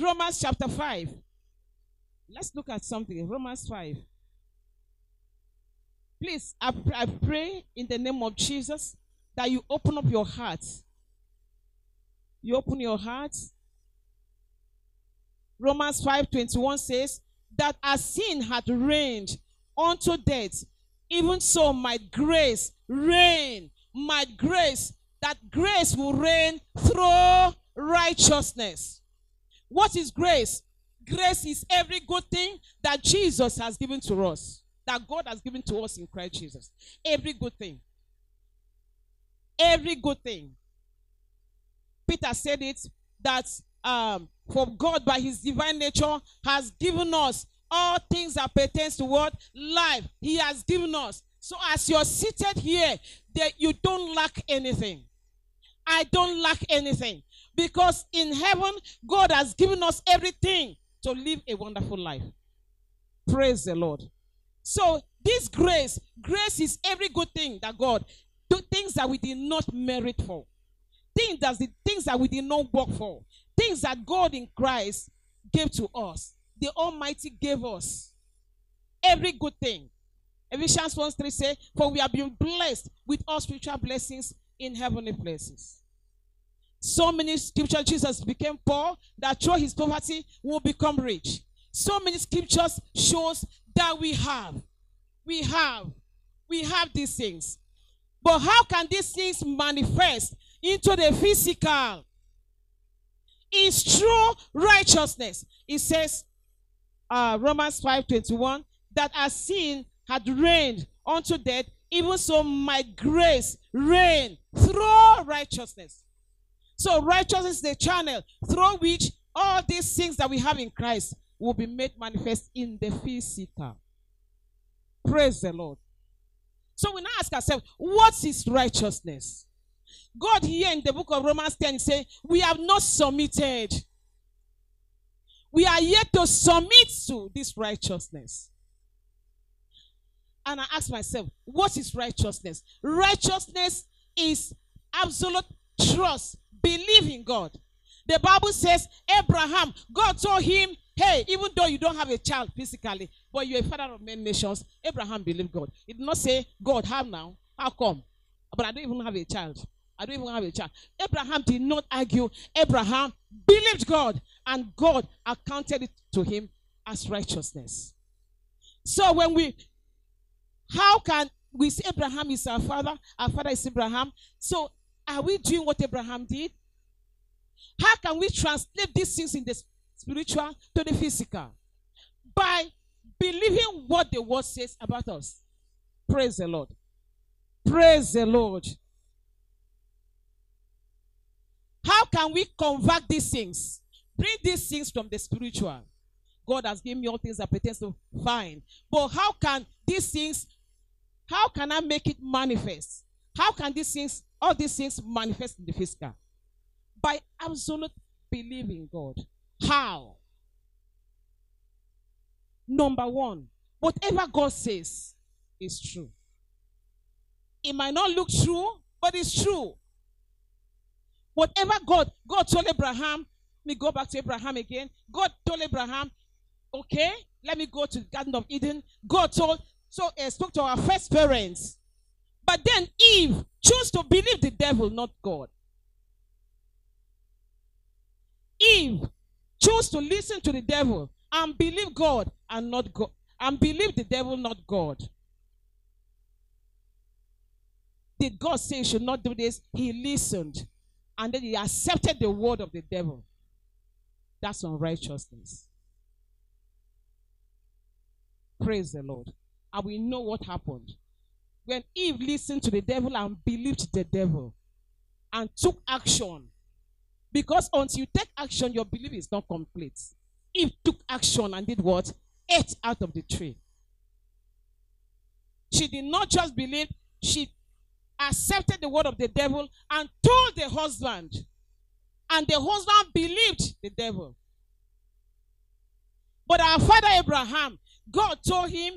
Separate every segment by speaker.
Speaker 1: Romans chapter 5. Let's look at something. Romans 5. Please, I, I pray in the name of Jesus that you open up your heart. You open your heart. Romans 5:21 says that as sin had reigned unto death, even so might grace reign. Might grace, that grace will reign through righteousness. What is grace? Grace is every good thing that Jesus has given to us, that God has given to us in Christ Jesus. Every good thing. Every good thing. Peter said it that um, for God by his divine nature has given us all things that pertains to what life he has given us so as you're seated here that you don't lack anything i don't lack anything because in heaven god has given us everything to live a wonderful life. Praise the lord. So this grace grace is every good thing that god do things that we did not merit for. Things that the things that we did not work for. Things that god in christ gave to us. The almighty gave us every good thing. Ephesians 1 3 say for we have been blessed with all spiritual blessings in heavenly places so many scriptures jesus became poor that through his poverty will become rich. So many scriptures shows that we have we have we have these things. But how can these things manifest into the physical? Is true righteousness. It says uh, romans 5 21 that as sin had reigned unto death even so my grace reign through righteousness so righteousness is the channel through which all these things that we have in christ will be made manifest in the physical praise the lord so we now ask ourselves what is righteousness God here in the book of Romans 10 say, We have not submitted. We are yet to submit to this righteousness. And I ask myself, what is righteousness? Righteousness is absolute trust, believe in God. The Bible says, Abraham, God told him, Hey, even though you don't have a child physically, but you're a father of many nations, Abraham believed God. He did not say, God, how now? How come? But I don't even have a child. I don't even have a child. Abraham did not argue. Abraham believed God, and God accounted it to him as righteousness. So when we, how can we say Abraham is our father? Our father is Abraham. So are we doing what Abraham did? How can we translate these things in the spiritual to the physical? By believing what the word says about us. Praise the Lord. Praise the Lord. How can we convert these things? Bring these things from the spiritual. God has given me all things that pertain to fine. But how can these things, how can I make it manifest? How can these things, all these things manifest in the physical? By absolute belief in God. How? Number one, whatever God says is true. It might not look true, but it's true. Whatever God, God told Abraham, let me go back to Abraham again. God told Abraham, okay, let me go to the Garden of Eden. God told, so uh, spoke to our first parents. But then Eve chose to believe the devil, not God. Eve chose to listen to the devil and believe God and not God. And believe the devil, not God. Did God say he should not do this? He listened and then he accepted the word of the devil. That's unrighteousness. Praise the Lord. And we know what happened. When Eve listened to the devil and believed the devil and took action, because until you take action, your belief is not complete. Eve took action and did what? Ate out of the tree. She did not just believe, she accepted the word of the devil and told the husband. And the husband believed the devil. But our father Abraham, God told him,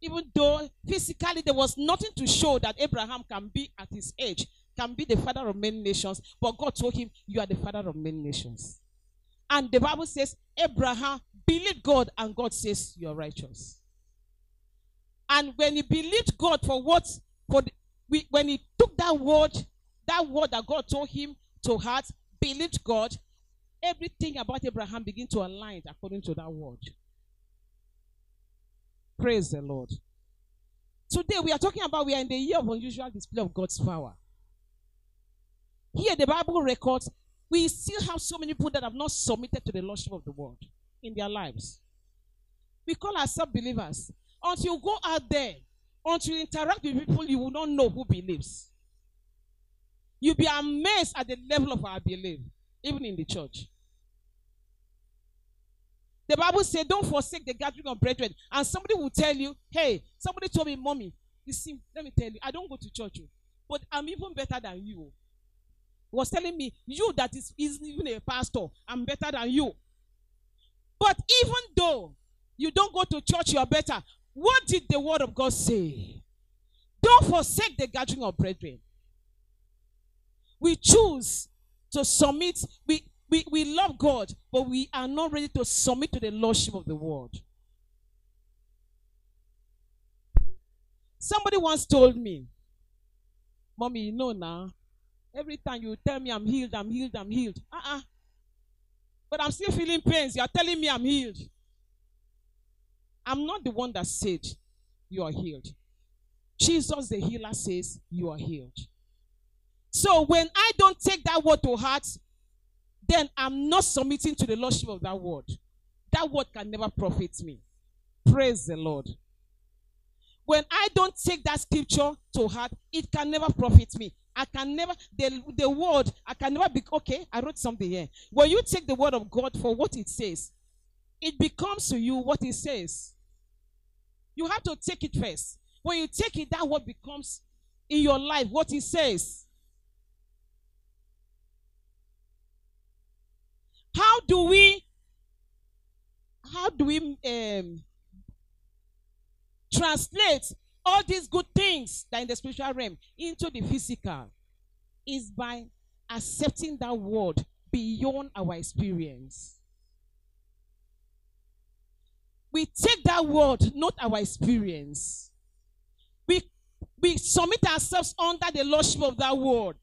Speaker 1: even though physically there was nothing to show that Abraham can be at his age, can be the father of many nations, but God told him, You are the father of many nations. And the Bible says, Abraham believed God, and God says, You're righteous. And when he believed God for what, for the, we, when he took that word, that word that God told him to heart, believed God, everything about Abraham began to align according to that word. Praise the Lord. Today we are talking about we are in the year of unusual display of God's power. Here the Bible records we still have so many people that have not submitted to the lordship of the world in their lives. We call ourselves believers. Until you go out there, until you interact with people, you will not know who believes. You'll be amazed at the level of our belief, even in the church. The Bible says, Don't forsake the gathering of brethren. And somebody will tell you, Hey, somebody told me, Mommy, you see, let me tell you, I don't go to church, but I'm even better than you. He was telling me, You that is, is even a pastor, I'm better than you. But even though you don't go to church, you are better. What did the word of God say? Don't forsake the gathering of brethren. We choose to submit. We, we, we love God, but we are not ready to submit to the lordship of the world. Somebody once told me, Mommy, you know now, every time you tell me I'm healed, I'm healed, I'm healed. Uh-uh. But I'm still feeling pains. You are telling me I'm healed. I'm not the one that said you are healed. Jesus, the healer, says you are healed. So when I don't take that word to heart, then I'm not submitting to the lordship of that word. That word can never profit me. Praise the Lord. When I don't take that scripture to heart, it can never profit me. I can never, the, the word, I can never be, okay, I wrote something here. When you take the word of God for what it says, it becomes to you what it says. You have to take it first. When you take it, that word becomes in your life what it says. How do we, how do we um, translate all these good things that in the spiritual realm into the physical? Is by accepting that word beyond our experience. We take that word, not our experience. We, we submit ourselves under the lordship of that word.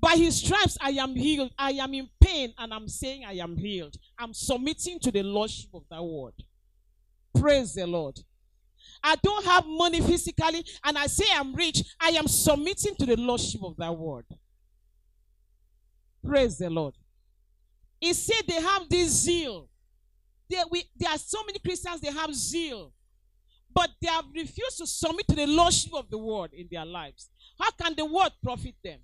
Speaker 1: By his stripes, I am healed. I am in pain, and I'm saying I am healed. I'm submitting to the lordship of that word. Praise the Lord. I don't have money physically, and I say I'm rich. I am submitting to the lordship of that word. Praise the Lord. He said they have this zeal. There, we, there are so many Christians, they have zeal. But they have refused to submit to the lordship of the word in their lives. How can the word profit them?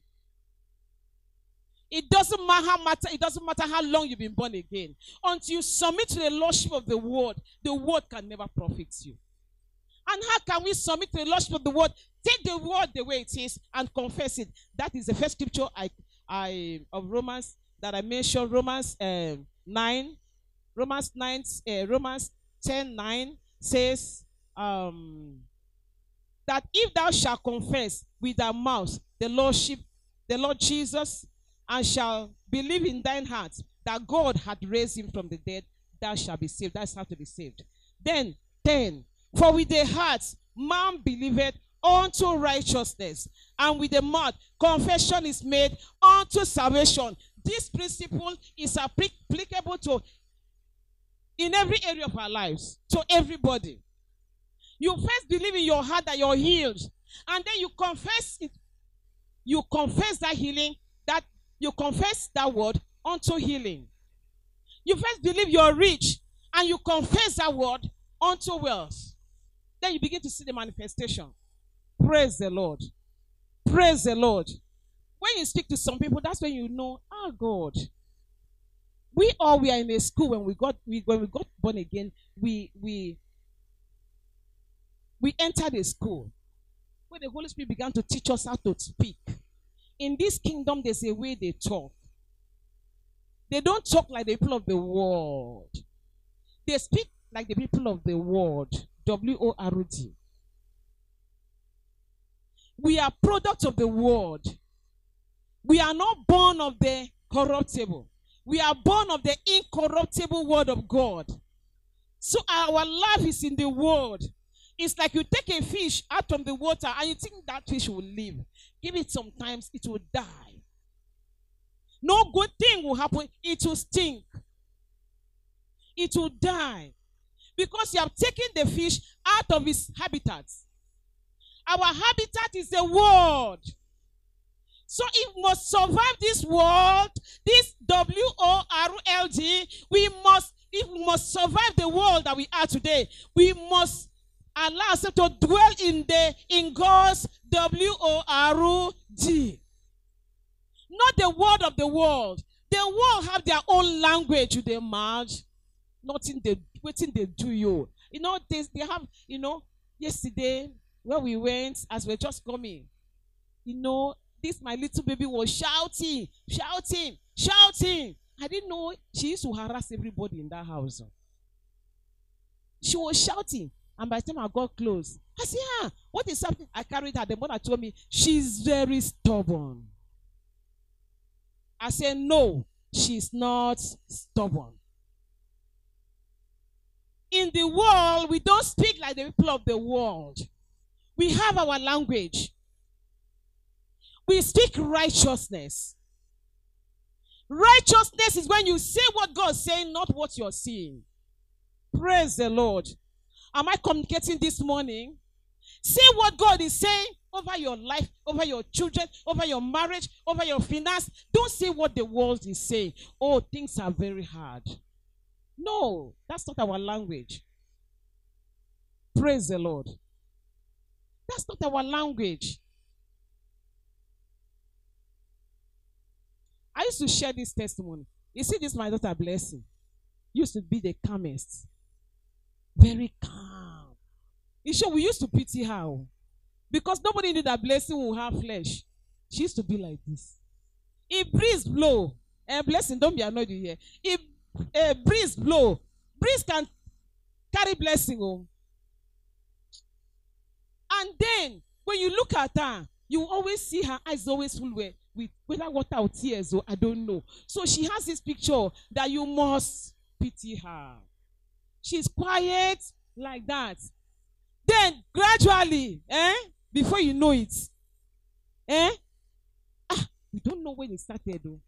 Speaker 1: It doesn't matter, matter, it doesn't matter how long you've been born again. Until you submit to the lordship of the word, the word can never profit you. And how can we submit to the lordship of the word? Take the word the way it is and confess it. That is the first scripture I, I of Romans that I mentioned. Romans uh, nine, Romans nine, uh, Romans 10, 9 says um, that if thou shalt confess with thy mouth the lordship, the Lord Jesus, and shall believe in thine heart that God had raised him from the dead, thou shalt be saved. That's how to be saved. Then 10. For with the heart man believeth unto righteousness, and with the mouth confession is made unto salvation. This principle is applicable to in every area of our lives, to everybody. You first believe in your heart that you're healed, and then you confess it. You confess that healing, that you confess that word unto healing. You first believe you're rich, and you confess that word unto wealth. Then you begin to see the manifestation. Praise the Lord. Praise the Lord. When you speak to some people, that's when you know, oh God. We all were in a school when we got we, when we got born again. We we we entered a school where the Holy Spirit began to teach us how to speak. In this kingdom, there's a way they talk. They don't talk like the people of the world. They speak like the people of the world. W O R D. We are products of the world. We are not born of the corruptible. We are born of the incorruptible word of God. So our life is in the word. It's like you take a fish out of the water and you think that fish will live. Give it some time, it will die. No good thing will happen, it will stink. It will die. Because you have taken the fish out of its habitat. Our habitat is the world. So it must survive this world, this W O R L D, we must if we must survive the world that we are today, we must allow ourselves to dwell in the in God's W O R D. Not the word of the world. The world have their own language with their mouth. Nothing they waiting they do you. You know, they, they have, you know, yesterday where we went as we're just coming, you know, this my little baby was shouting, shouting, shouting. I didn't know she used to harass everybody in that house. She was shouting. And by the time I got close, I said, ah, what is happening? I carried her. The mother told me, she's very stubborn. I said, no, she's not stubborn. In the world, we don't speak like the people of the world. We have our language. We speak righteousness. Righteousness is when you say what God's saying, not what you're seeing. Praise the Lord. Am I communicating this morning? Say what God is saying over your life, over your children, over your marriage, over your finance. Don't say what the world is saying. Oh, things are very hard. No, that's not our language. Praise the Lord. That's not our language. I used to share this testimony. You see, this my daughter blessing used to be the calmest, very calm. You sure we used to pity her oh. because nobody knew that blessing will have flesh. She used to be like this. If breeze blow, and blessing, don't be annoyed here. If a breeze blow, breeze can carry blessing. Oh. And then when you look at her, you always see her eyes always full with, with whether water or tears, or oh, I don't know. So she has this picture that you must pity her. She's quiet like that. Then gradually, eh, before you know it, eh, ah, we don't know when it started though.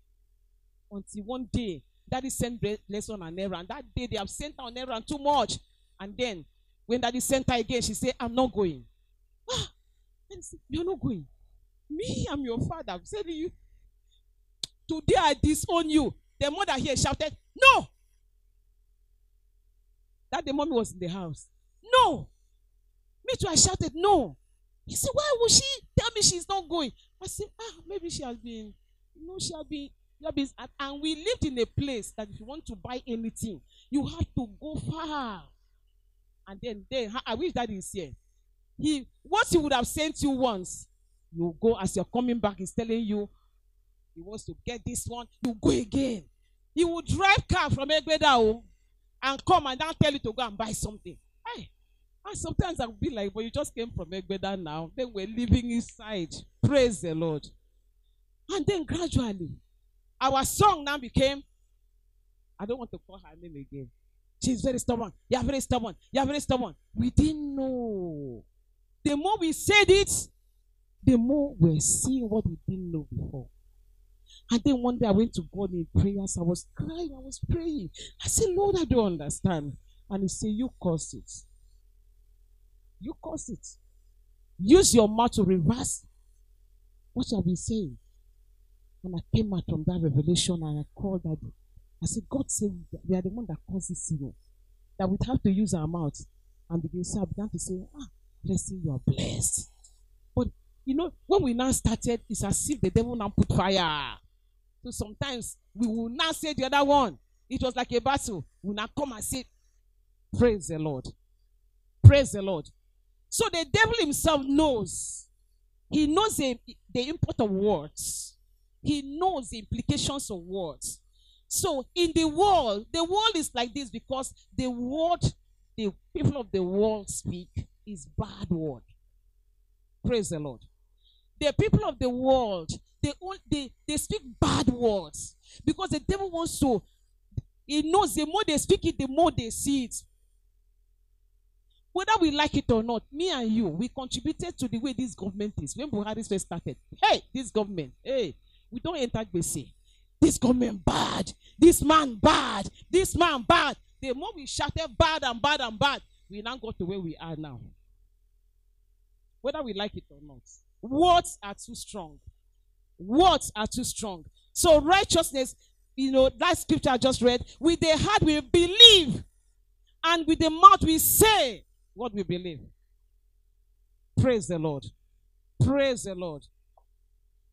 Speaker 1: Until one day, daddy sent lesson on errand. That day they have sent her on errand too much. And then when daddy sent her again, she said, I'm not going. Ah, said, you're not going. Me, I'm your father. I'm to you, today I disown you. The mother here shouted, No. That the mommy was in the house. No. Me too, I shouted, No. He said, Why would she tell me she's not going? I said, Ah, maybe she has been, you know, she has been, she has been and we lived in a place that if you want to buy anything, you have to go far. And then, then I wish that is here. He what he would have sent you once, you go as you're coming back, he's telling you he wants to get this one, you go again. He will drive car from Egbedao and come and then tell you to go and buy something. Hey, and sometimes I'll be like, but you just came from Egbeda now. Then we're living inside. Praise the Lord. And then gradually, our song now became, I don't want to call her name again. She's very stubborn. You're very stubborn. You're very stubborn. We didn't know. The more we said it, the more we're seeing what we didn't know before. And then one day I went to God in prayers. I was crying. I was praying. I said, Lord, I don't understand. And he said, You cause it. You cause it. Use your mouth to reverse what have been saying. And I came out from that revelation and I called that. I said, God said we are the one that causes you. That we have to use our mouth. And begin, so I began to say, Ah, blessing, you are blessed. But you know, when we now started, it's as if the devil now put fire. So sometimes we will not say the other one. It was like a battle. We now come and say, Praise the Lord. Praise the Lord. So the devil himself knows. He knows the, the import of words. He knows the implications of words. So in the world, the world is like this because the word the people of the world speak is bad word. Praise the Lord. The people of the world, they, own, they, they speak bad words because the devil wants to. He knows the more they speak it, the more they see it. Whether we like it or not, me and you, we contributed to the way this government is. When Buhari first started, hey, this government, hey, we don't enter Gbese. This government bad. This man bad. This man bad. The more we shouted bad and bad and bad, we now got to where we are now. Whether we like it or not. Words are too strong. Words are too strong. So righteousness, you know, that scripture I just read, with the heart we believe, and with the mouth we say what we believe. Praise the Lord. Praise the Lord.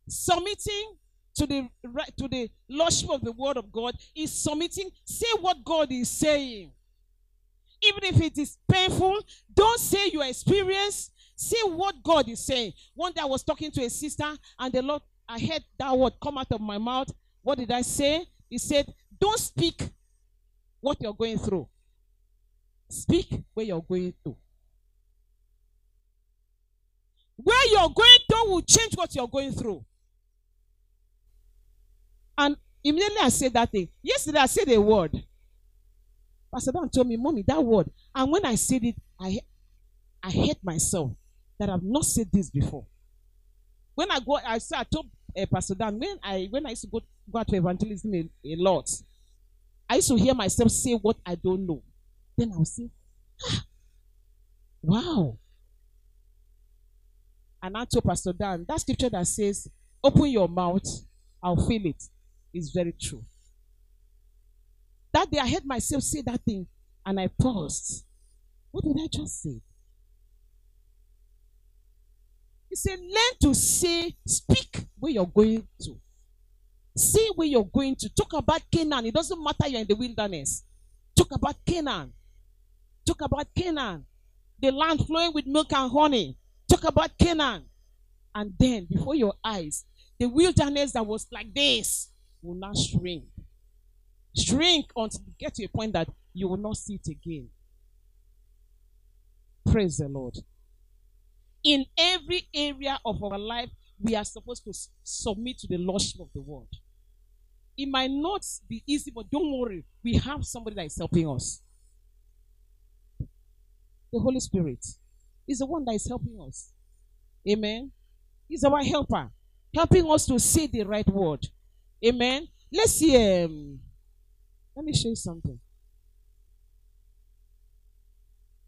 Speaker 1: Submitting to the to the lordship of the word of God is submitting. Say what God is saying. Even if it is painful, don't say your experience. Say what God is saying. One day I was talking to a sister, and the Lord, I heard that word come out of my mouth. What did I say? He said, Don't speak what you're going through. Speak where you're going to. Where you're going to will change what you're going through. And immediately I said that thing. Yesterday I said a word. Pastor Dan told me, Mommy, that word. And when I said it, I I hate myself that I've not said this before. When I go, I said I told uh, Pastor Dan when I when I used to go, go out to evangelism a, a lot, I used to hear myself say what I don't know. Then I would say, ah, wow. And I told Pastor Dan, that scripture that says, open your mouth, I'll feel it, is very true. That day I heard myself say that thing and I paused. What did I just say? He said, learn to say, speak where you're going to. Say where you're going to. Talk about Canaan. It doesn't matter you're in the wilderness. Talk about Canaan. Talk about Canaan. The land flowing with milk and honey. Talk about Canaan. And then, before your eyes, the wilderness that was like this will now shrink. Shrink until you get to a point that you will not see it again. Praise the Lord. In every area of our life, we are supposed to submit to the Lordship of the world. It might not be easy, but don't worry. We have somebody that is helping us. The Holy Spirit is the one that is helping us. Amen. He's our helper, helping us to say the right word. Amen. Let's see. Um, let me show you something.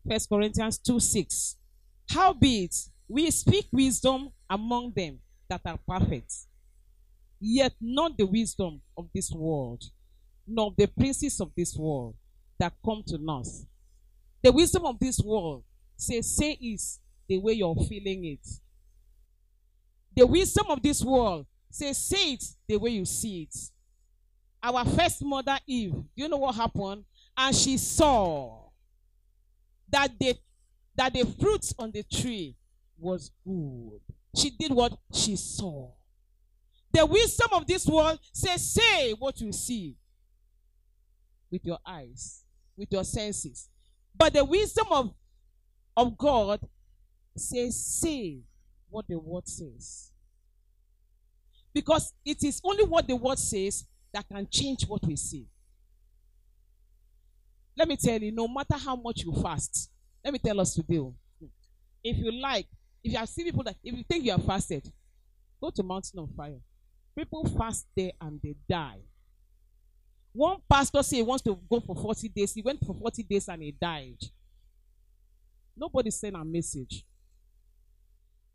Speaker 1: First Corinthians 2 6. Howbeit, we speak wisdom among them that are perfect, yet not the wisdom of this world, nor the princes of this world that come to us. The wisdom of this world says, say is the way you're feeling it. The wisdom of this world says, say it the way you see it. Our first mother, Eve, do you know what happened? And she saw that the that the fruits on the tree was good. She did what she saw. The wisdom of this world says, say what you see with your eyes, with your senses. But the wisdom of, of God says, say what the word says. Because it is only what the word says that can change what we see. Let me tell you, no matter how much you fast, let me tell us today. Oh, if you like, if you have seen people that, if you think you have fasted, go to Mountain of Fire. People fast there and they die. One pastor said he wants to go for 40 days. He went for 40 days and he died. Nobody sent a message.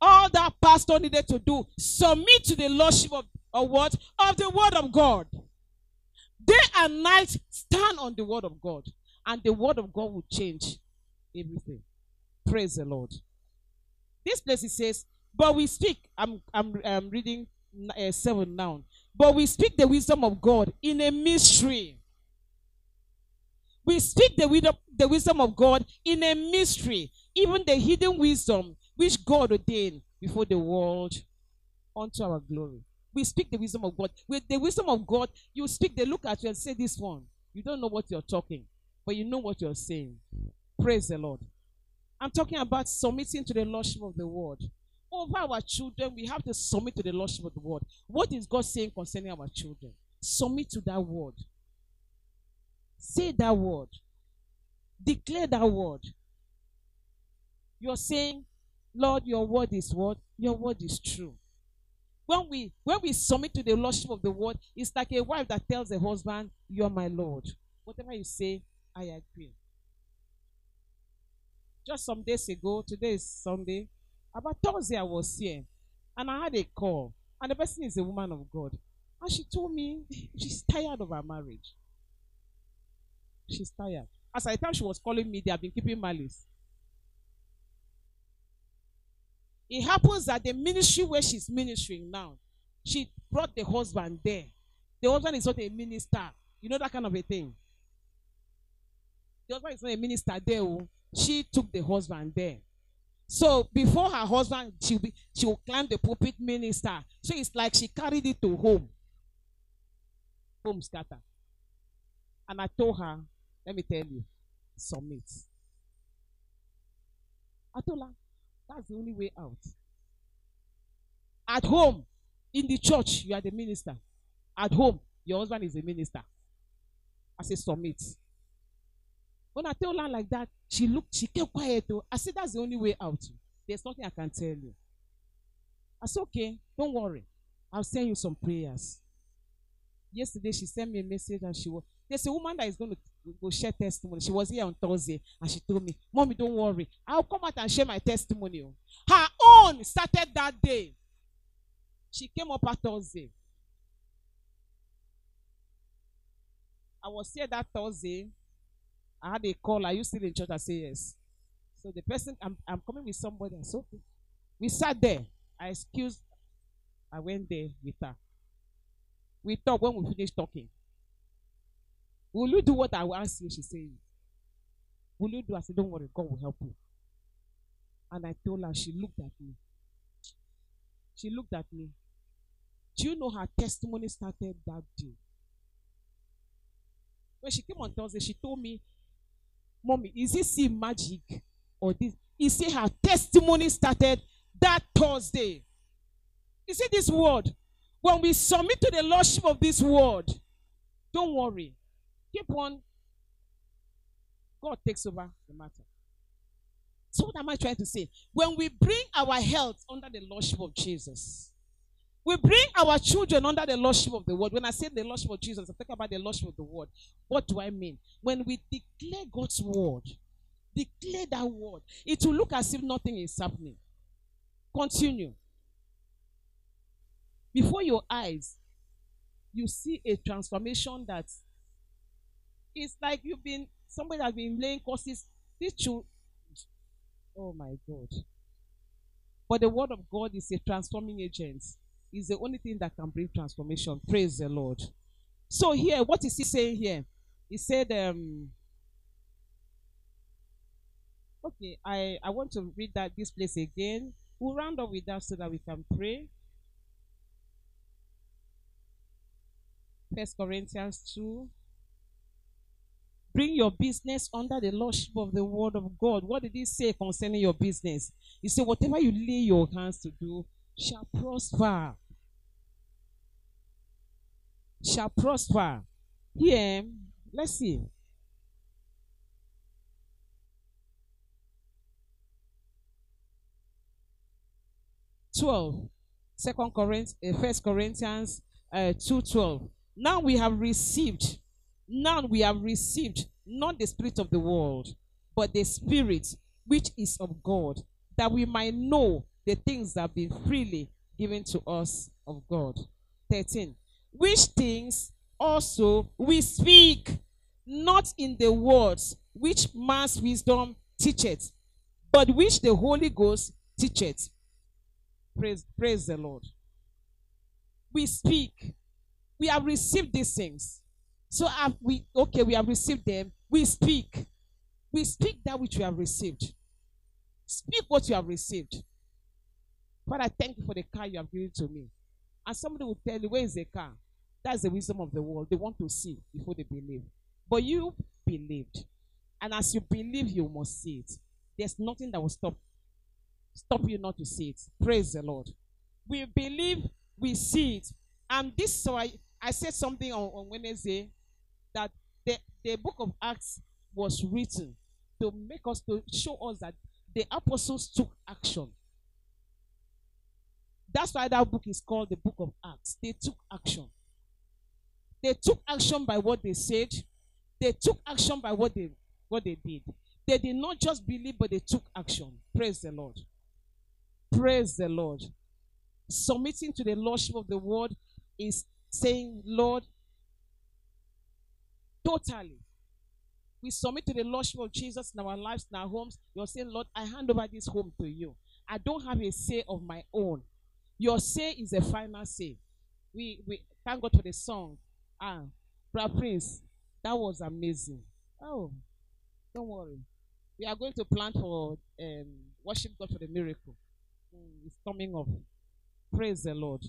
Speaker 1: All that pastor needed to do, submit to the lordship of, of what? Of the word of God. Day and night, stand on the word of God. And the word of God will change everything. Praise the Lord. This place it says, but we speak. I'm I'm, I'm reading uh, seven now. But we speak the wisdom of God in a mystery. We speak the wisdom, the wisdom of God in a mystery, even the hidden wisdom which God ordained before the world unto our glory. We speak the wisdom of God. With the wisdom of God, you speak, they look at you and say, This one. You don't know what you're talking, but you know what you're saying. Praise the Lord. I'm talking about submitting to the Lordship of the Word. over our children, we have to submit to the Lordship of the word. What is God saying concerning our children? Submit to that word. Say that word. Declare that word. You're saying, Lord, your word is what? Your word is true. When we when we submit to the lordship of the word, it's like a wife that tells the husband, You're my Lord. Whatever you say, I agree. Just some days ago, today is Sunday, about Thursday I was here and I had a call. And the person is a woman of God. And she told me she's tired of her marriage. She's tired. As I time she was calling me, they have been keeping malice. It happens that the ministry where she's ministering now, she brought the husband there. The husband is not a minister. You know that kind of a thing. The husband is not a minister there. Oh. She took the husband there. So before her husband, she'll be, she will climb the pulpit minister. So it's like she carried it to home. Home scatter. And I told her, let me tell you, submit. I told her, that's the only way out. At home, in the church, you are the minister. At home, your husband is a minister. I said, submit. When I told her like that, she looked, she kept quiet though. I said, that's the only way out. There's nothing I can tell you. I said, okay, don't worry. I'll send you some prayers. Yesterday, she sent me a message and she was, there's a woman that is going to go share testimony. She was here on Thursday and she told me, Mommy, don't worry. I'll come out and share my testimony. Her own started that day. She came up at Thursday. I was here that Thursday. I had a call. Are you still in church? I say yes. So the person, I'm, I'm coming with somebody. Okay. We sat there. I excused. I went there with her. We talked when we finished talking. Will you do what I will ask you? She said, Will you do? I said, Don't worry, God will help you. And I told her, she looked at me. She looked at me. Do you know her testimony started that day? When she came on Thursday, she told me, Mommy, is this see magic or this? You see, her testimony started that Thursday. You see this word? When we submit to the Lordship of this word, don't worry. Keep on. God takes over the matter. So, what am I trying to say? When we bring our health under the Lordship of Jesus, we bring our children under the Lordship of the Word. When I say the Lordship of Jesus, I talk about the Lordship of the Word. What do I mean? When we declare God's Word, declare that Word, it will look as if nothing is happening. Continue. Before your eyes, you see a transformation that it's like you've been somebody has been laying courses. This children, oh my God. But the word of God is a transforming agent. Is the only thing that can bring transformation. Praise the Lord. So here, what is he saying here? He said, um, okay, I, I want to read that this place again. We'll round up with that so that we can pray. First Corinthians 2. Bring your business under the lordship of the word of God. What did he say concerning your business? He said, Whatever you lay your hands to do shall prosper. Shall prosper. Here, let's see. Twelve. Second Corinthians, uh, First Corinthians uh, two twelve. Now we have received now we have received not the spirit of the world, but the spirit which is of God, that we might know the things that have been freely given to us of God. 13. Which things also we speak, not in the words which man's wisdom teacheth, but which the Holy Ghost teacheth. Praise, praise the Lord. We speak. We have received these things. So have we okay, we have received them. We speak. We speak that which we have received. Speak what you have received. Father, I thank you for the car you have given to me. And somebody will tell you, Where is the car? That's the wisdom of the world. They want to see before they believe. But you believed. And as you believe, you must see it. There's nothing that will stop stop you not to see it. Praise the Lord. We believe we see it. And this so I, I said something on, on Wednesday that the, the book of Acts was written to make us to show us that the apostles took action. That's why that book is called the book of Acts. They took action. They took action by what they said. They took action by what they what they did. They did not just believe, but they took action. Praise the Lord. Praise the Lord. Submitting to the Lordship of the Word is saying, Lord, totally. We submit to the Lordship of Jesus in our lives, in our homes. You're saying, Lord, I hand over this home to you. I don't have a say of my own. Your say is a final say. We we thank God for the song. Ah, Brother Prince, that was amazing. Oh, don't worry. We are going to plan for um, worship God for the miracle. Mm, it's coming up. Praise the Lord.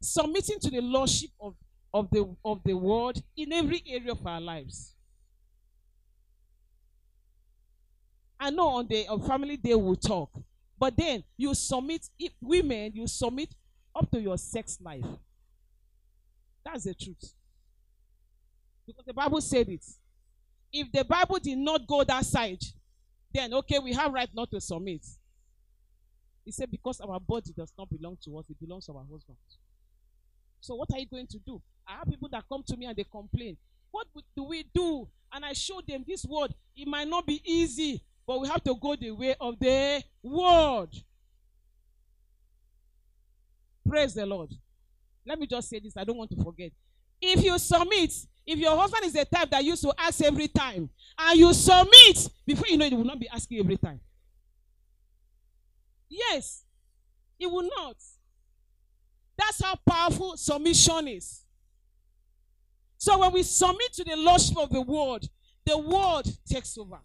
Speaker 1: Submitting to the lordship of, of the of the word in every area of our lives. I know on the on family day we'll talk, but then you submit if women, you submit up to your sex life. That's the truth. Because the Bible said it. If the Bible did not go that side, then okay, we have right not to submit. He said, because our body does not belong to us, it belongs to our husband. So what are you going to do? I have people that come to me and they complain. What do we do? And I show them this word. It might not be easy, but we have to go the way of the word. Praise the Lord. Let me just say this. I don't want to forget. If you submit, if your husband is the type that used to ask every time, and you submit, before you know it, will not be asking every time. Yes, it will not. That's how powerful submission is. So when we submit to the lordship of the word, the word takes over.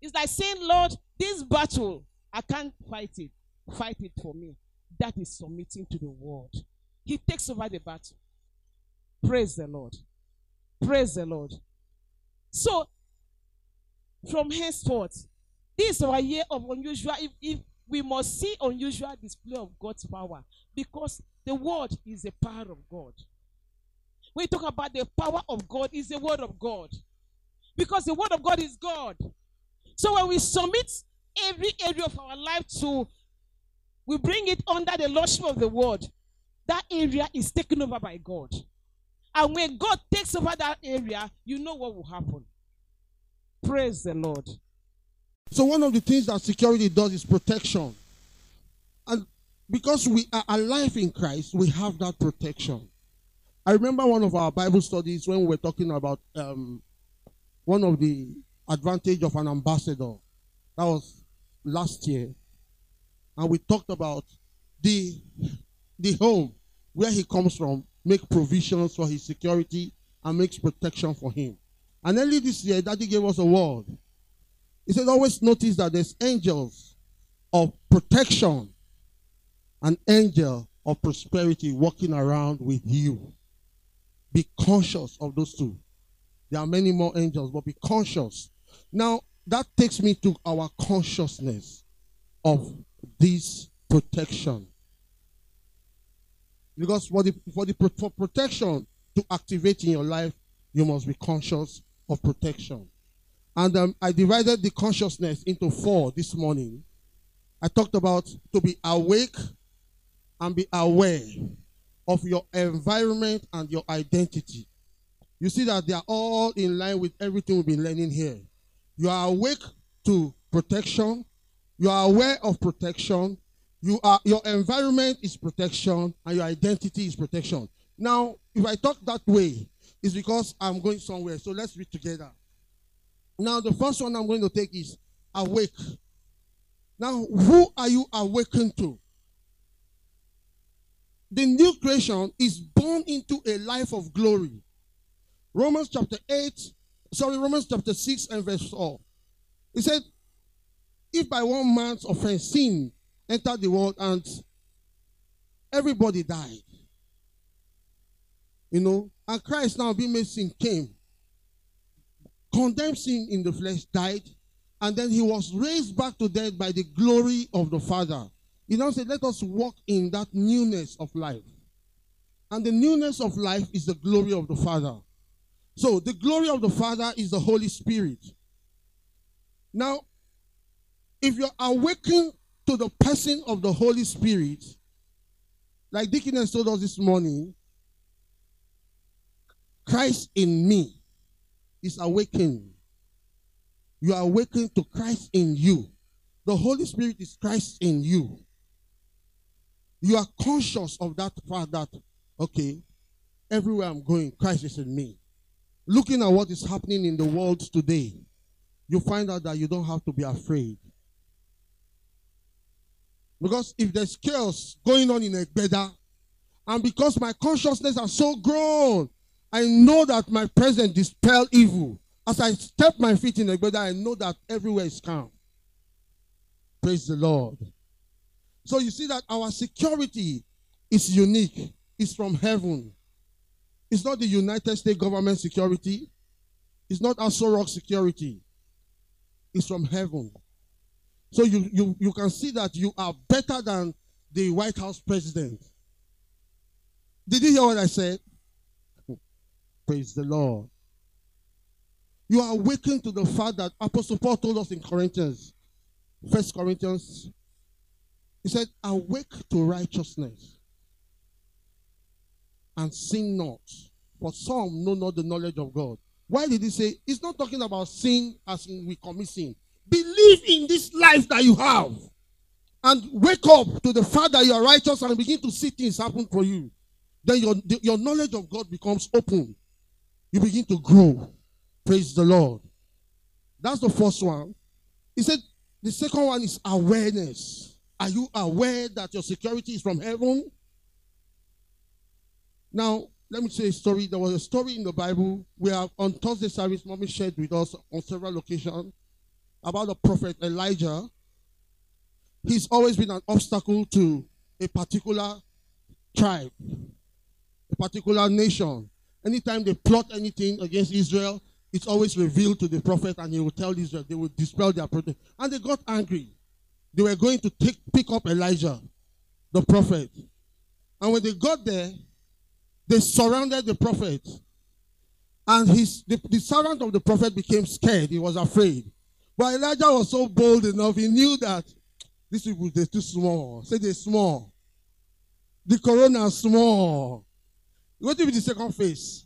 Speaker 1: It's like saying, Lord, this battle, I can't fight it. Fight it for me. That is submitting to the word. He takes over the battle. Praise the Lord. Praise the Lord. So, from henceforth, this is our year of unusual. If, if we must see unusual display of God's power, because the word is the power of God. You talk about the power of God, is the word of God. Because the word of God is God. So when we submit every area of our life to, we bring it under the lordship of the word, that area is taken over by God. And when God takes over that area, you know what will happen. Praise the Lord.
Speaker 2: So one of the things that security does is protection. And because we are alive in Christ, we have that protection. I remember one of our Bible studies when we were talking about um, one of the advantage of an ambassador. That was last year. And we talked about the the home where he comes from, make provisions for his security and makes protection for him. And early this year, Daddy gave us a word. He said, always notice that there's angels of protection an angel of prosperity walking around with you. Be conscious of those two. There are many more angels, but be conscious. Now, that takes me to our consciousness of this protection. Because for the, for the for protection to activate in your life, you must be conscious of protection. And um, I divided the consciousness into four this morning. I talked about to be awake and be aware of your environment and your identity. You see that they are all in line with everything we've been learning here. You are awake to protection. You are aware of protection. You are your environment is protection and your identity is protection. Now, if I talk that way, it's because I'm going somewhere. So let's read together. Now, the first one I'm going to take is awake. Now, who are you awakened to? The new creation is born into a life of glory. Romans chapter 8, sorry, Romans chapter 6 and verse 4. He said, If by one man's offense sin entered the world and everybody died, you know, and Christ now being made sin came, condemned sin in the flesh, died, And then he was raised back to death by the glory of the Father. He now said, Let us walk in that newness of life. And the newness of life is the glory of the Father. So the glory of the Father is the Holy Spirit. Now, if you're awakened to the person of the Holy Spirit, like Deaconess told us this morning, Christ in me is awakened. You are awakened to Christ in you. The Holy Spirit is Christ in you. You are conscious of that fact that, okay, everywhere I'm going, Christ is in me. Looking at what is happening in the world today, you find out that you don't have to be afraid. Because if there's chaos going on in Egbeda, and because my consciousness has so grown, I know that my presence dispel evil. As I step my feet in Egbeda, I know that everywhere is calm. Praise the Lord. So you see that our security is unique. It's from heaven. It's not the United States government security. It's not Aso Rock security. It's from heaven. So you, you, you can see that you are better than the White House president. Did you hear what I said? Praise the Lord. You are awakened to the fact that Apostle Paul told us in Corinthians, First Corinthians, he said, Awake to righteousness and sin not. For some know not the knowledge of God. Why did he say? He's not talking about sin as in we commit sin. Believe in this life that you have and wake up to the fact that you are righteous and begin to see things happen for you. Then your, your knowledge of God becomes open. You begin to grow. Praise the Lord. That's the first one. He said the second one is awareness. Are you aware that your security is from heaven? Now, let me say a story. There was a story in the Bible where on Thursday service, mommy shared with us on several occasions about the prophet Elijah. He's always been an obstacle to a particular tribe, a particular nation. Anytime they plot anything against Israel, it's always revealed to the prophet, and he will tell Israel they will dispel their protest. And they got angry. They were going to take pick up Elijah, the prophet. And when they got there, they surrounded the prophet. And his the, the servant of the prophet became scared. He was afraid. But Elijah was so bold enough, he knew that these people they're too small. Say they're small. The corona is small. What be the second phase?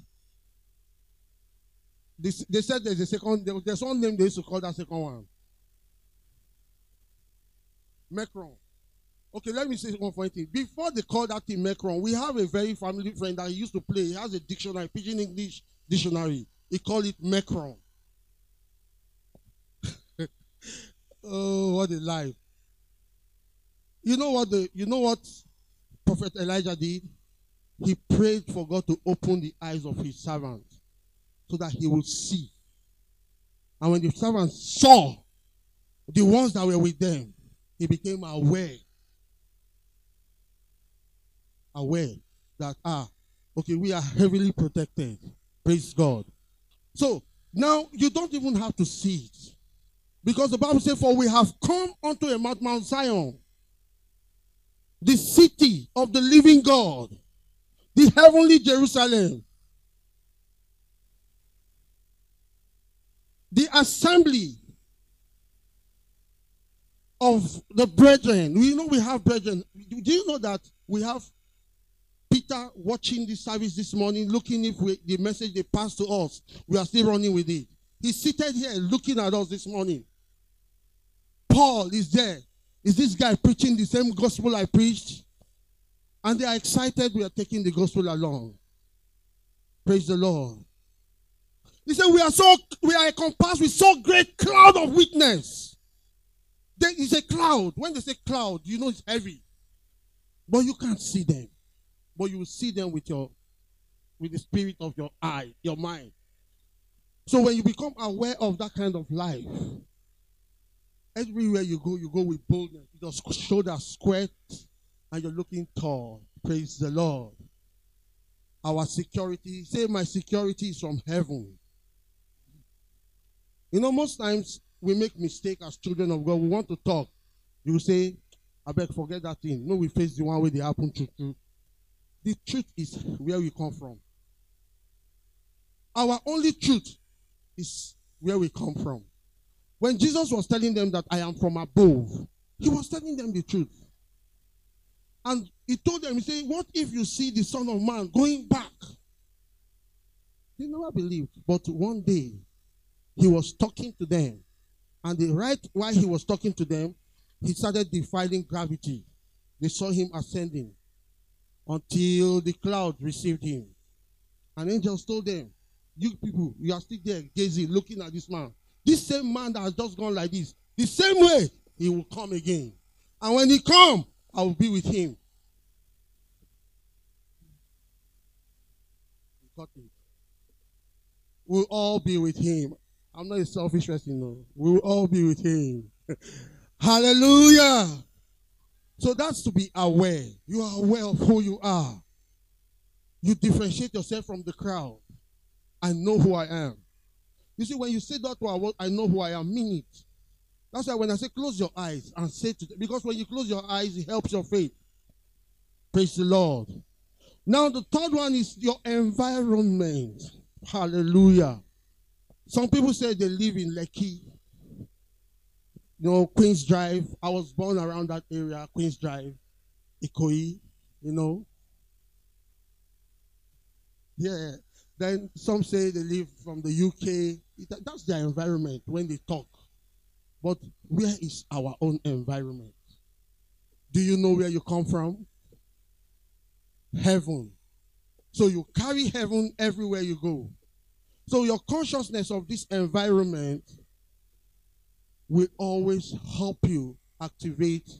Speaker 2: They, they said there's a second, there's one name they used to call that second one. Macron. Okay, let me say one funny thing. Before they call that thing Macron, we have a very family friend that he used to play. He has a dictionary, pidgin English dictionary. He called it Macron. oh, what a life. You know what the you know what Prophet Elijah did? He prayed for God to open the eyes of his servant so that he would see. And when the servant saw the ones that were with them, he became aware. Aware that, ah, okay, we are heavily protected. Praise God. So now you don't even have to see it. Because the Bible says, For we have come unto a Mount, Mount Zion, the city of the living God, the heavenly Jerusalem, the assembly of the brethren. We know we have brethren. Do you know that we have Peter watching this service this morning, looking if we, the message they passed to us, we are still running with it. He's seated here looking at us this morning. Paul is there. Is this guy preaching the same gospel I preached? And they are excited we are taking the gospel along. Praise the Lord. He said, We are so we are encompassed with so great cloud of witness. There is a cloud. When they say cloud, you know it's heavy. But you can't see them. But you will see them with your with the spirit of your eye, your mind. So when you become aware of that kind of life, everywhere you go, you go with boldness. Your shoulders square and you're looking tall. Praise the Lord. Our security, say my security is from heaven. You know, most times we make mistake as children of God, we want to talk. You say, I beg, forget that thing. No, we face the one where they happen to truth. The truth is where we come from. Our only truth is where we come from. When Jesus was telling them that I am from above, he was telling them the truth. And he told them, he said, What if you see the Son of Man going back? They never believed. But one day, he was talking to them. And the right while he was talking to them, he started defying gravity. They saw him ascending until the cloud received him. And angels told them, You people, you are still there gazing, looking at this man. This same man that has just gone like this, the same way he will come again. And when he come, I will be with him. We'll all be with him. I'm not a selfish person, no. We'll all be with him. Hallelujah. So that's to be aware. You are aware of who you are. You differentiate yourself from the crowd. I know who I am. You see, when you say that word, I know who I am, mean it. That's why when I say close your eyes and say to them, because when you close your eyes, it helps your faith. Praise the Lord. Now, the third one is your environment. Hallelujah. Some people say they live in Lekki, you know, Queens Drive. I was born around that area, Queens Drive, Ikoyi, you know. Yeah. Then some say they live from the UK. That's their environment when they talk. But where is our own environment? Do you know where you come from? Heaven. So you carry heaven everywhere you go. So your consciousness of this environment will always help you activate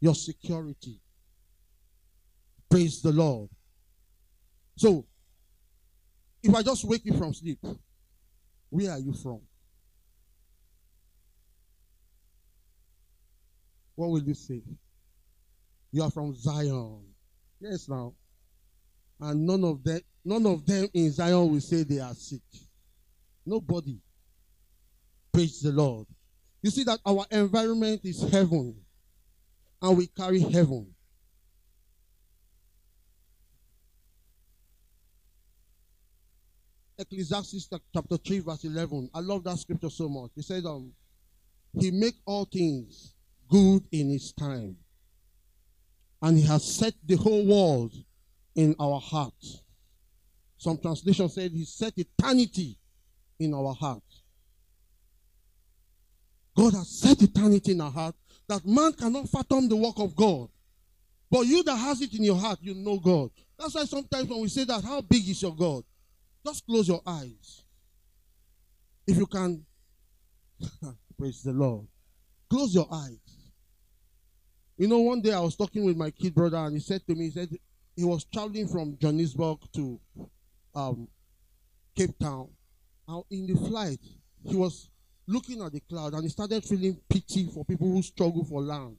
Speaker 2: your security. Praise the Lord. So, if I just wake you from sleep, where are you from? What will you say? You are from Zion. Yes, now. And none of them, none of them in Zion will say they are sick. Nobody. Praise the Lord. You see that our environment is heaven. And we carry heaven. Ecclesiastes chapter 3, verse 11. I love that scripture so much. He said, um, He make all things good in His time. And He has set the whole world in our hearts. Some translation said He set eternity in our hearts. God has set eternity in our heart that man cannot fathom the work of God. But you that has it in your heart, you know God. That's why sometimes when we say that, how big is your God? Just close your eyes. If you can, praise the Lord. Close your eyes. You know, one day I was talking with my kid brother, and he said to me, he said he was traveling from Johannesburg to um, Cape Town. And in the flight, he was looking at the cloud and he started feeling pity for people who struggle for land.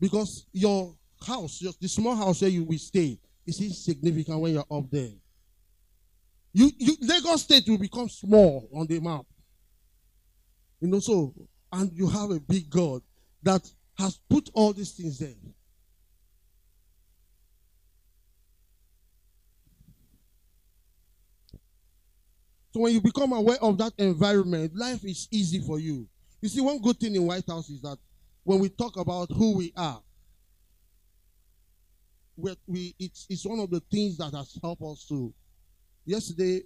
Speaker 2: Because your house, the small house where you will stay, is insignificant when you're up there. You, you, Lagos State will become small on the map. You know, so, and you have a big God that has put all these things there. So when you become aware of that environment, life is easy for you. You see, one good thing in White House is that when we talk about who we are, we, it's, it's one of the things that has helped us to Yesterday,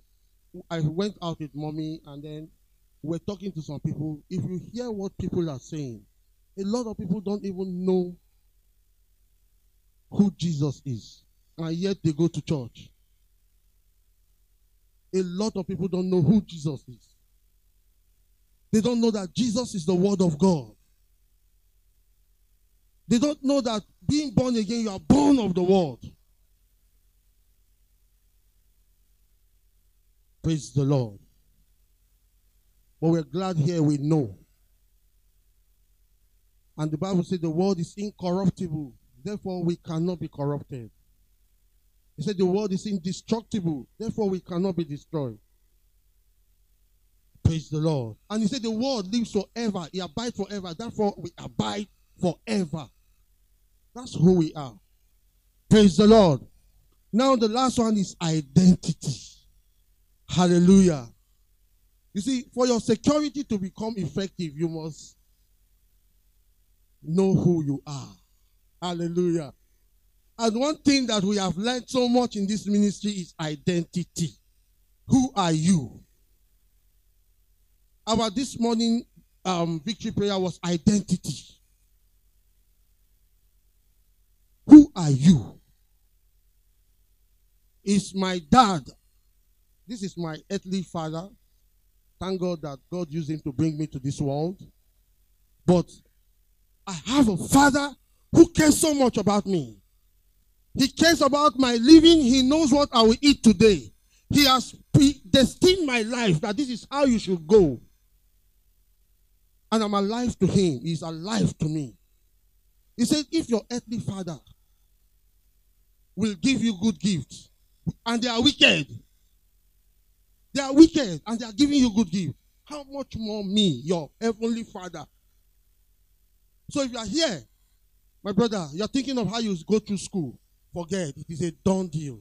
Speaker 2: I went out with mommy and then we're talking to some people. If you hear what people are saying, a lot of people don't even know who Jesus is, and yet they go to church. A lot of people don't know who Jesus is. They don't know that Jesus is the Word of God. They don't know that being born again, you are born of the Word. Praise the Lord. But we're glad here we know. And the Bible said the world is incorruptible. Therefore, we cannot be corrupted. He said the world is indestructible. Therefore, we cannot be destroyed. Praise the Lord. And he said, The word lives forever. He abides forever. Therefore, we abide forever. That's who we are. Praise the Lord. Now, the last one is identity. Hallelujah. You see, for your security to become effective, you must know who you are. Hallelujah. And one thing that we have learned so much in this ministry is identity. Who are you? Our this morning um, victory prayer was identity. Who are you? Is my dad. This is my earthly father. Thank God that God used him to bring me to this world. But I have a father who cares so much about me. He cares about my living. He knows what I will eat today. He has predestined my life that this is how you should go. And I'm alive to him. He's alive to me. He said, if your earthly father will give you good gifts and they are wicked, they are wicked and they are giving you good gifts, how much more me, your heavenly father? So if you are here, my brother, you're thinking of how you go through school, forget. It is a done deal.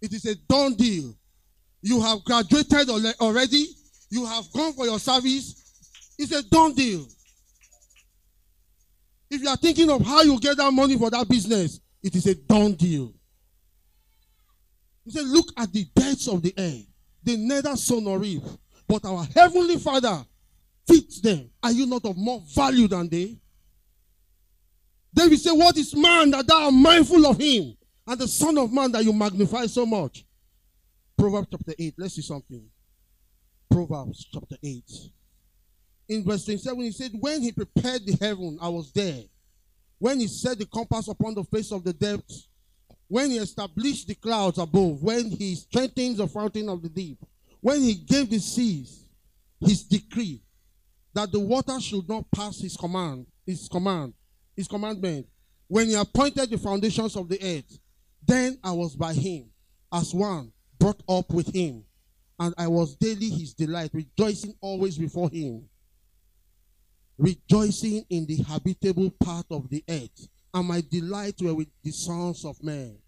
Speaker 2: It is a done deal. You have graduated already. You have gone for your service. It's a done deal. If you are thinking of how you get that money for that business, it is a done deal. He said, Look at the birds of the air. They neither sow nor reap, but our heavenly Father feeds them. Are you not of more value than they? David said, What is man that thou art mindful of him? And the Son of Man that you magnify so much. Proverbs chapter 8. Let's see something. Proverbs chapter 8. In verse 27, he said, When he prepared the heaven, I was there. When he set the compass upon the face of the depths, when he established the clouds above, when he strengthened the fountain of the deep, when he gave the seas his decree that the water should not pass his command, his command, his commandment, when he appointed the foundations of the earth, then I was by him as one brought up with him, and I was daily his delight, rejoicing always before him, rejoicing in the habitable part of the earth and my delight were with the sons of men.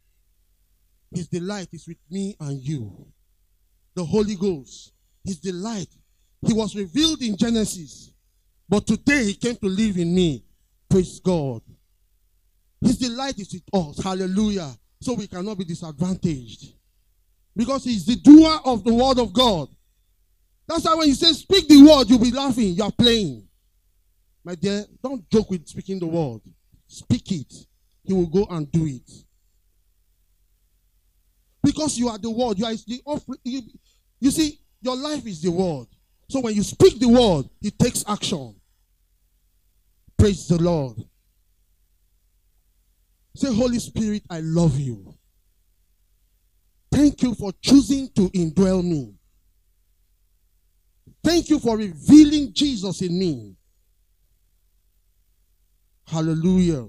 Speaker 2: His delight is with me and you. The Holy Ghost, his delight. He was revealed in Genesis, but today he came to live in me. Praise God. His delight is with us. Hallelujah. So we cannot be disadvantaged. Because he's the doer of the word of God. That's why when you say speak the word, you'll be laughing. You're playing. My dear, don't joke with speaking the word. Speak it. He will go and do it. Because you are the word. You are the offering. You, you see, your life is the word. So when you speak the word, it takes action. Praise the Lord. Say, Holy Spirit, I love you. Thank you for choosing to indwell me. Thank you for revealing Jesus in me. Hallelujah.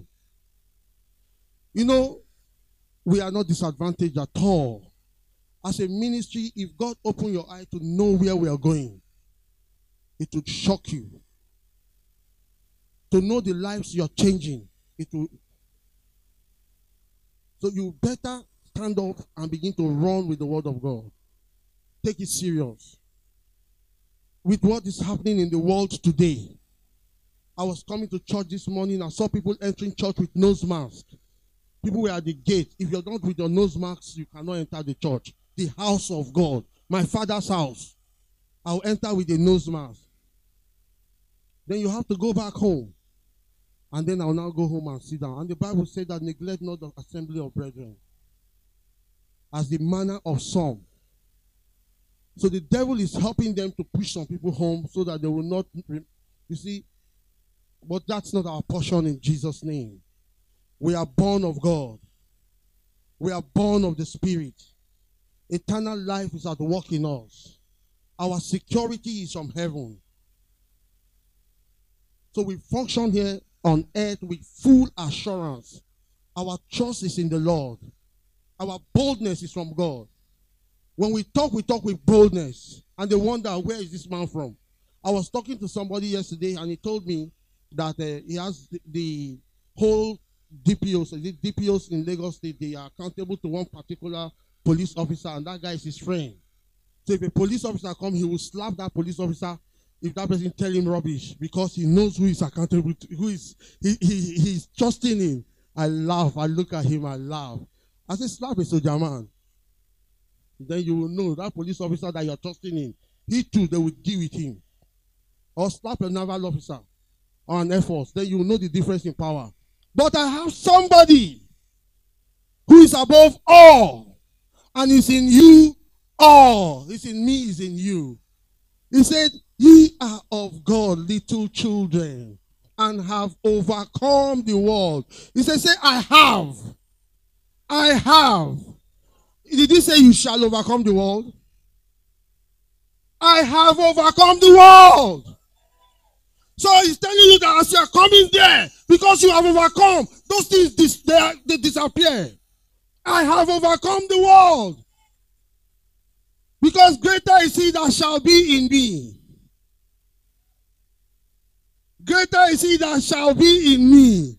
Speaker 2: You know, we are not disadvantaged at all. As a ministry, if God open your eye to know where we are going, it would shock you. To know the lives you're changing, it will. So you better stand up and begin to run with the word of God. Take it serious. With what is happening in the world today, I was coming to church this morning. I saw people entering church with nose masks. People were at the gate. If you're not with your nose masks, you cannot enter the church. The house of God, my father's house. I'll enter with a nose mask. Then you have to go back home. And then I'll now go home and sit down. And the Bible said that neglect not the assembly of brethren as the manner of some. So the devil is helping them to push some people home so that they will not. You see, but that's not our portion in Jesus' name. We are born of God. We are born of the Spirit. Eternal life is at work in us. Our security is from heaven. So we function here on earth with full assurance. Our trust is in the Lord. Our boldness is from God. When we talk, we talk with boldness. and they wonder where is this man from. I was talking to somebody yesterday, and he told me that uh, he has the, the whole DPOs, the DPOs in Lagos State, they are accountable to one particular police officer, and that guy is his friend. So if a police officer come, he will slap that police officer if that person tell him rubbish because he knows who is accountable to, who is he, he he's trusting him. I laugh. I look at him. I laugh. I say, slap a soldier man. Then you will know that police officer that you're trusting in. He too, they will deal with him. Or slap a naval officer or an air force. Then you will know the difference in power. But I have somebody who is above all and is in you all. It's in me, is in you. He said, Ye are of God, little children, and have overcome the world. He said, Say, I have. I have. Did he say you shall overcome the world? I have overcome the world. So he's telling you that as you are coming there, because you have overcome, those things dis- they, are, they disappear. I have overcome the world. Because greater is he that shall be in me. Greater is he that shall be in me.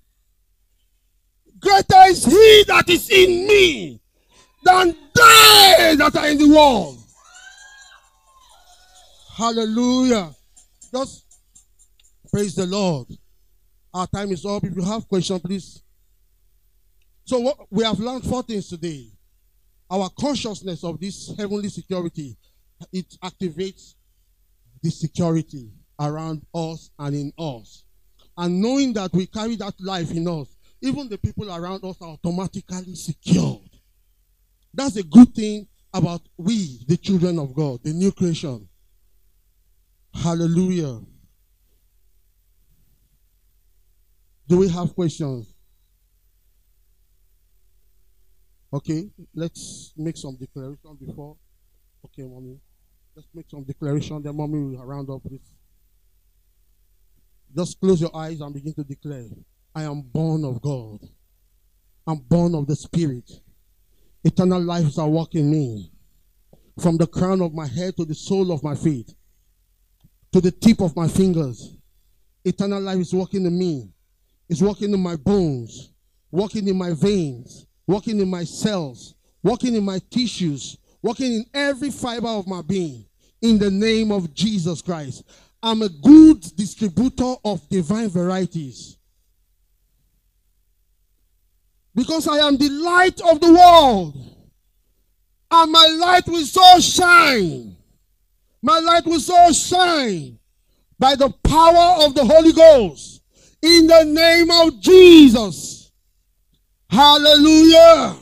Speaker 2: Greater is he that is in me than they that are in the world. Hallelujah. Just praise the Lord. Our time is up. If you have questions, please. So what, we have learned four things today. Our consciousness of this heavenly security, it activates the security around us and in us. And knowing that we carry that life in us, even the people around us are automatically secured. That's a good thing about we, the children of God, the new creation. Hallelujah. Do we have questions? Okay, let's make some declaration before. Okay, mommy. Let's make some declaration. Then mommy will round up this. Just close your eyes and begin to declare. I am born of God. I'm born of the Spirit. Eternal are walking in me. From the crown of my head to the sole of my feet, to the tip of my fingers. Eternal life is walking in me. It's walking in my bones, walking in my veins, walking in my cells, walking in my tissues, walking in every fiber of my being. In the name of Jesus Christ. I'm a good distributor of divine varieties. Because I am the light of the world. And my light will so shine. My light will so shine by the power of the Holy Ghost. In the name of Jesus. Hallelujah.